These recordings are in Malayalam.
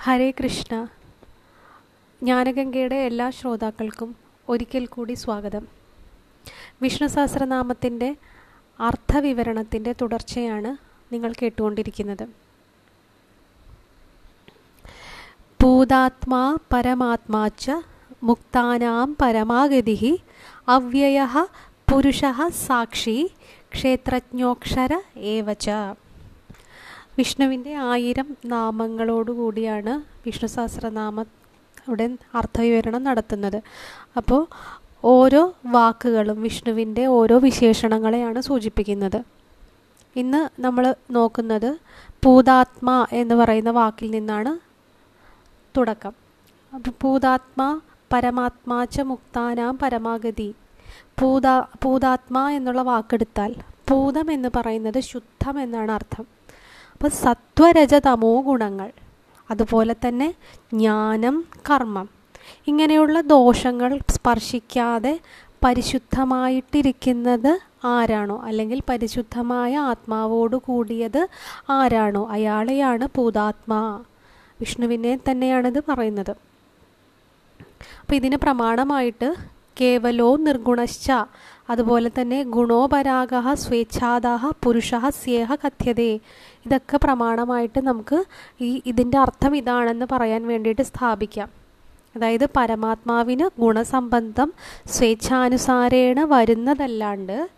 ഹരേ കൃഷ്ണ. ജ്ഞാനഗംഗയുടെ എല്ലാ ശ്രോതാക്കൾക്കും ഒരിക്കൽ കൂടി സ്വാഗതം. വിഷ്ണു സഹസ്രനാമത്തിന്റെ അർത്ഥവിവരണത്തിന്റെ തുടർച്ചയാണ് നിങ്ങൾ കേട്ടുകൊണ്ടിരിക്കുന്നത്. ഭൂതാത്മാ പരമാത്മാച്ച മുക്താനാം പരമാഗതി അവ്യയ പുരുഷ സാക്ഷി ക്ഷേത്രജ്ഞോക്ഷര ഏവച വിഷ്ണുവിന്റെ ആയിരം നാമങ്ങളോടുകൂടിയാണ് വിഷ്ണു സഹസ്രനാമ അവിടെ അർത്ഥവിവരണം നടത്തുന്നത്. അപ്പോൾ ഓരോ വാക്കുകളും വിഷ്ണുവിന്റെ ഓരോ വിശേഷണങ്ങളെയാണ് സൂചിപ്പിക്കുന്നത്. ഇന്ന് നമ്മൾ നോക്കുന്നത് പൂതാത്മ എന്ന് പറയുന്ന വാക്കിൽ നിന്നാണ് തുടക്കം. പൂതാത്മ പരമാത്മാച്ച മുക്താനാം പരമാഗതി. പൂതാ പൂതാത്മ എന്നുള്ള വാക്കെടുത്താൽ പൂതം എന്ന് പറയുന്നത് ശുദ്ധം എന്നാണ് അർത്ഥം. അപ്പോൾ സത്വരജ തമോ ഗുണങ്ങൾ. അതുപോലെ തന്നെ ജ്ഞാനം കർമ്മം. ഇങ്ങനെയുള്ള ദോഷങ്ങൾ സ്പർശിക്കാതെ പരിശുദ്ധമായിട്ടിരിക്കുന്നത് ആരാണോ? അല്ലെങ്കിൽ പരിശുദ്ധമായ ആത്മാവോട് കൂടിയത് ആരാണോ? അയാളെയാണ് പൂതാത്മാ വിഷ്ണുവിനെ തന്നെയാണിത് പറയുന്നത്. അപ്പോൾ ഇതിന് പ്രമാണമായിട്ട് കേവലോ നിർഗുണശ്ച. അതുപോലെ തന്നെ ഗുണോപരാഗ സ്വേച്ഛാദാഹ പുരുഷ സ്യേഹ കഥ്യതേ. ഇതൊക്കെ പ്രമാണമായിട്ട് നമുക്ക് ഈ ഇതിന്റെ അർത്ഥം ഇതാണെന്ന് പറയാൻ വേണ്ടിയിട്ട് സ്ഥാപിക്കാം. അതായത് പരമാത്മാവിന് ഗുണസംബന്ധം സ്വേച്ഛാനുസാരേണ വരുന്നതല്ലാണ്ട്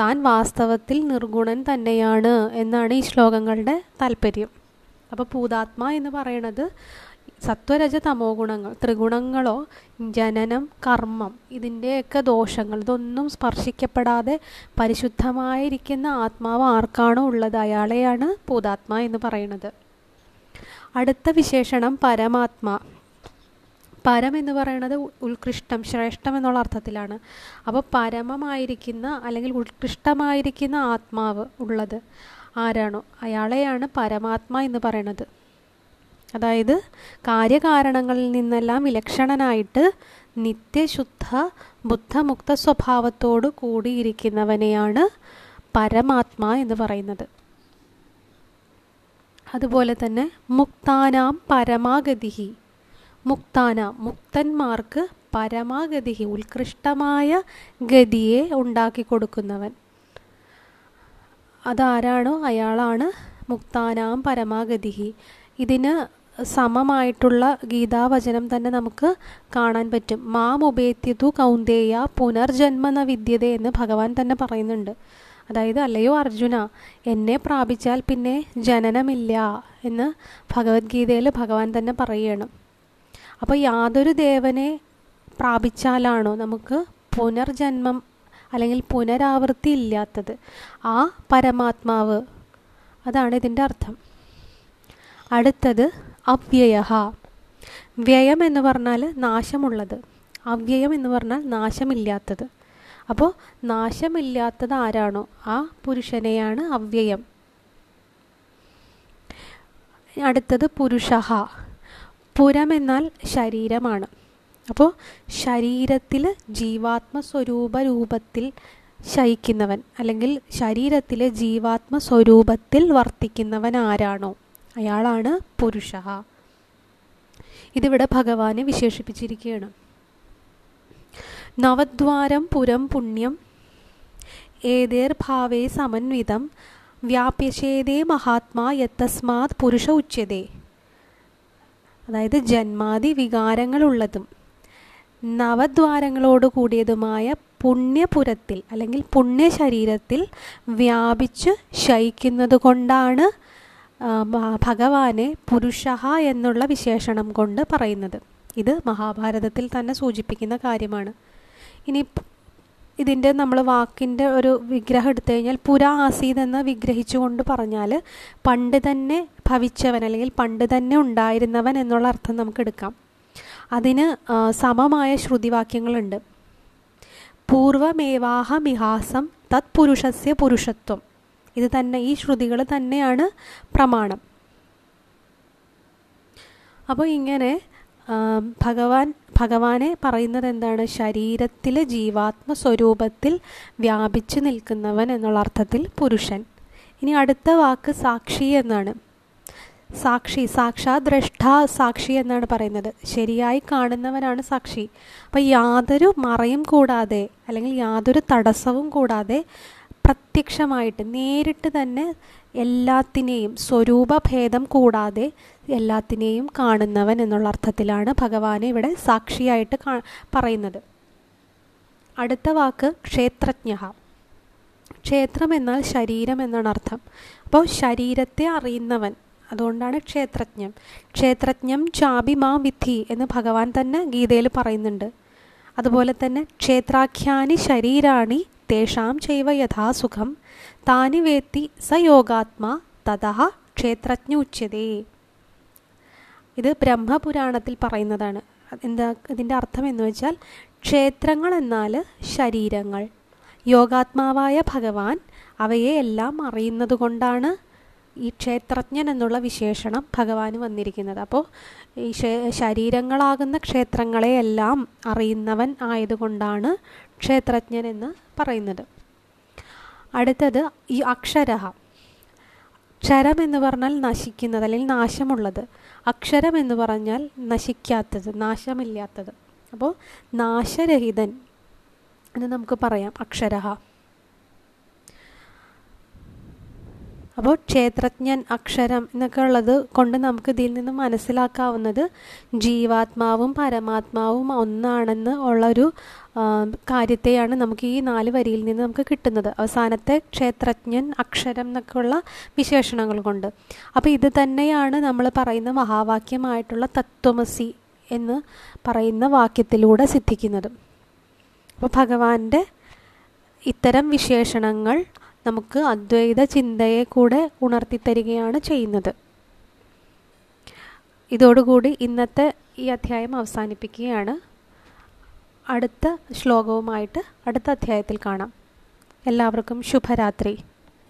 താൻ വാസ്തവത്തിൽ നിർഗുണൻ തന്നെയാണ് എന്നാണ് ഈ ശ്ലോകങ്ങളുടെ താല്പര്യം. അപ്പോൾ പൂതാത്മ എന്ന് പറയുന്നത് സത്വരജ തമോ ഗുണങ്ങൾ ത്രിഗുണങ്ങളോ ജനനം കർമ്മം ഇതിന്റെയൊക്കെ ദോഷങ്ങൾ ഇതൊന്നും സ്പർശിക്കപ്പെടാതെ പരിശുദ്ധമായിരിക്കുന്ന ആത്മാവ് ആർക്കാണോ ഉള്ളത്? അയാളെയാണ് പൂതാത്മ എന്ന് പറയുന്നത്. അടുത്ത വിശേഷണം പരമാത്മ. പരം എന്ന് പറയുന്നത് ഉത്കൃഷ്ടം ശ്രേഷ്ഠം എന്നുള്ള അർത്ഥത്തിലാണ്. അപ്പോൾ പരമമായിരിക്കുന്ന അല്ലെങ്കിൽ ഉത്കൃഷ്ടമായിരിക്കുന്ന ആത്മാവ് ഉള്ളത് ആരാണോ? അയാളെയാണ് പരമാത്മ എന്ന് പറയുന്നത്. അതായത് കാര്യകാരണങ്ങളിൽ നിന്നെല്ലാം വിലക്ഷണനായിട്ട് നിത്യശുദ്ധ ബുദ്ധമുക്ത സ്വഭാവത്തോടു കൂടിയിരിക്കുന്നവനെയാണ് പരമാത്മാ എന്ന് പറയുന്നത്. അതുപോലെ തന്നെ മുക്താനാം പരമാഗതി മുക്താന മുക്തന്മാർക്ക് പരമാഗതി ഉത്കൃഷ്ടമായ ഗതിയെ ഉണ്ടാക്കി കൊടുക്കുന്നവൻ. അതാരാണോ? അയാളാണ് മുക്താനാം പരമാഗതി ഇതിന് സമമായിട്ടുള്ള ഗീതാവചനം തന്നെ നമുക്ക് കാണാൻ പറ്റും. മാം ഉപേത്യതു കൗന്ദേയ പുനർജന്മന വിദ്യത എന്ന് ഭഗവാൻ തന്നെ പറയുന്നുണ്ട്. അതായത് അല്ലയോ അർജുന എന്നെ പ്രാപിച്ചാൽ പിന്നെ ജനനമില്ല എന്ന് ഭഗവത്ഗീതയിൽ ഭഗവാൻ തന്നെ പറയണം അപ്പോൾ യാതൊരു ദേവനെ പ്രാപിച്ചാലാണോ നമുക്ക് പുനർജന്മം അല്ലെങ്കിൽ പുനരാവൃത്തി ഇല്ലാത്തത് ആ പരമാത്മാവ്. അതാണ് ഇതിന്റെ അർത്ഥം. അടുത്തത് അവ്യയ വ്യയം എന്ന് പറഞ്ഞാൽ നാശമുള്ളത്. അവ്യയം എന്ന് പറഞ്ഞാൽ നാശമില്ലാത്തത്. അപ്പോൾ നാശമില്ലാത്തത് ആരാണോ? ആ പുരുഷനെയാണ് അവ്യയം. അടുത്തത് പുരുഷ പുരം എന്നാൽ ശരീരമാണ്. അപ്പോൾ ശരീരത്തിൽ ജീവാത്മ സ്വരൂപ രൂപത്തിൽ ശയിക്കുന്നവൻ അല്ലെങ്കിൽ ശരീരത്തിലെ ജീവാത്മ സ്വരൂപത്തിൽ വർത്തിക്കുന്നവൻ ആരാണോ? അയാളാണ് പുരുഷ. ഇതിവിടെ ഭഗവാനെ വിശേഷിപ്പിച്ചിരിക്കുകയാണ്. നവദ്വാരം പുരം പുണ്യം ഏതേർ ഭാവേ സമന്വിതം വ്യാപ്യശേതേ മഹാത്മാ യത്തസ്മാത് പുരുഷ ഉച്ചതേ അതായത് ജന്മാതി വികാരങ്ങളുള്ളതും നവദ്വാരങ്ങളോട് കൂടിയതുമായ പുണ്യപുരത്തിൽ അല്ലെങ്കിൽ പുണ്യശരീരത്തിൽ വ്യാപിച്ച് ശയിക്കുന്നത് കൊണ്ടാണ് ഭഗവാനെ പുരുഷ എന്നുള്ള വിശേഷണം കൊണ്ട് പറയുന്നത്. ഇത് മഹാഭാരതത്തിൽ തന്നെ സൂചിപ്പിക്കുന്ന കാര്യമാണ്. ഇനി ഇതിന്റെ നമ്മൾ വാക്കിന്റെ ഒരു വിഗ്രഹം എടുത്തു കഴിഞ്ഞാൽ പുരാ ആസീത് എന്ന് വിഗ്രഹിച്ചുകൊണ്ട് പറഞ്ഞാൽ പണ്ട് തന്നെ ഭവിച്ചവൻ അല്ലെങ്കിൽ പണ്ട് തന്നെ ഉണ്ടായിരുന്നവൻ എന്നുള്ള അർത്ഥം നമുക്ക് എടുക്കാം. അതിന് സമമായ ശ്രുതിവാക്യങ്ങളുണ്ട്. പൂർവമേവാഹ മിഹാസം തത് പുരുഷസ്യ പുരുഷത്വം. ഇത് തന്നെ ഈ ശ്രുതികൾ തന്നെയാണ് പ്രമാണം. അപ്പോൾ ഇങ്ങനെ ഭഗവാൻ ഭഗവാനെ പറയുന്നത് എന്താണ്? ശരീരത്തിലെ ജീവാത്മ സ്വരൂപത്തിൽ വ്യാപിച്ചു നിൽക്കുന്നവൻ എന്നുള്ള അർത്ഥത്തിൽ പുരുഷൻ. ഇനി അടുത്ത വാക്ക് സാക്ഷി എന്നാണ്. സാക്ഷി സാക്ഷാ ദ്രഷ്ട സാക്ഷി എന്നാണ് പറയുന്നത്. ശരിയായി കാണുന്നവനാണ് സാക്ഷി. അപ്പം യാതൊരു മറയും കൂടാതെ അല്ലെങ്കിൽ യാതൊരു തടസ്സവും കൂടാതെ പ്രത്യക്ഷമായിട്ട് നേരിട്ട് തന്നെ എല്ലാത്തിനെയും സ്വരൂപഭേദം കൂടാതെ എല്ലാത്തിനെയും കാണുന്നവൻ എന്നുള്ള അർത്ഥത്തിലാണ് ഭഗവാനെ ഇവിടെ സാക്ഷിയായിട്ട് പറയുന്നത്. അടുത്ത വാക്ക് ക്ഷേത്രജ്ഞ. ക്ഷേത്രം എന്നാൽ ശരീരം എന്നാണ് അർത്ഥം. അപ്പോൾ ശരീരത്തെ അറിയുന്നവൻ അതുകൊണ്ടാണ് ക്ഷേത്രജ്ഞം. ക്ഷേത്രജ്ഞം ചാബി മാ വിധി എന്ന് ഭഗവാൻ തന്നെ ഗീതയിൽ പറയുന്നുണ്ട്. അതുപോലെ തന്നെ ക്ഷേത്രാഖ്യാനി ശരീരാണി തേഷാം ചൈവ യഥാസുഖം താനി വേത്തി സ യോഗാത്മാ തഥ ക്ഷേത്രജ്ഞ ഉച്ചതേ ഇത് ബ്രഹ്മപുരാണത്തിൽ പറയുന്നതാണ്. എന്താ ഇതിന്റെ അർത്ഥം എന്ന് വെച്ചാൽ ക്ഷേത്രങ്ങൾ എന്നാൽ ശരീരങ്ങൾ. യോഗാത്മാവായ ഭഗവാൻ അവയെ എല്ലാം അറിയുന്നത് കൊണ്ടാണ് ഈ ക്ഷേത്രജ്ഞൻ എന്നുള്ള വിശേഷണം ഭഗവാന് വന്നിരിക്കുന്നത്. അപ്പോൾ ഈ ശരീരങ്ങളാകുന്ന ക്ഷേത്രങ്ങളെയെല്ലാം അറിയുന്നവൻ ആയതുകൊണ്ടാണ് ക്ഷേത്രജ്ഞൻ എന്ന് പറയുന്നത്. അടുത്തത് ഈ അക്ഷരഹ. ക്ഷരം എന്ന് പറഞ്ഞാൽ നശിക്കുന്നത് അല്ലെങ്കിൽ നാശമുള്ളത്. അക്ഷരം എന്ന് പറഞ്ഞാൽ നശിക്കാത്തത് നാശമില്ലാത്തത്. അപ്പോൾ നാശരഹിതൻ എന്ന് നമുക്ക് പറയാം അക്ഷരഹ. അപ്പോൾ ക്ഷേത്രജ്ഞൻ അക്ഷരം എന്നൊക്കെ ഉള്ളത് കൊണ്ട് നമുക്ക് ഇതിൽ നിന്ന് മനസ്സിലാക്കാവുന്നത് ജീവാത്മാവും പരമാത്മാവും ഒന്നാണെന്ന് ഉള്ളൊരു കാര്യത്തെയാണ് നമുക്ക് ഈ നാല് വരിയിൽ നിന്ന് നമുക്ക് കിട്ടുന്നത്. അവസാനത്തെ ക്ഷേത്രജ്ഞൻ അക്ഷരം എന്നൊക്കെയുള്ള വിശേഷണങ്ങൾ കൊണ്ട്. അപ്പോൾ ഇത് തന്നെയാണ് നമ്മൾ പറയുന്ന മഹാവാക്യമായിട്ടുള്ള തത്വമസി എന്ന് പറയുന്ന വാക്യത്തിലൂടെ സിദ്ധിക്കുന്നത്. അപ്പോൾ ഭഗവാന്റെ ഇത്തരം വിശേഷണങ്ങൾ നമുക്ക് അദ്വൈത ചിന്തയെ കൂടെ ഉണർത്തിത്തരികയാണ് ചെയ്യുന്നത്. ഇതോടുകൂടി ഇന്നത്തെ ഈ അധ്യായം അവസാനിപ്പിക്കുകയാണ്. അടുത്ത ശ്ലോകവുമായിട്ട് അടുത്ത അധ്യായത്തിൽ കാണാം. എല്ലാവർക്കും ശുഭരാത്രി.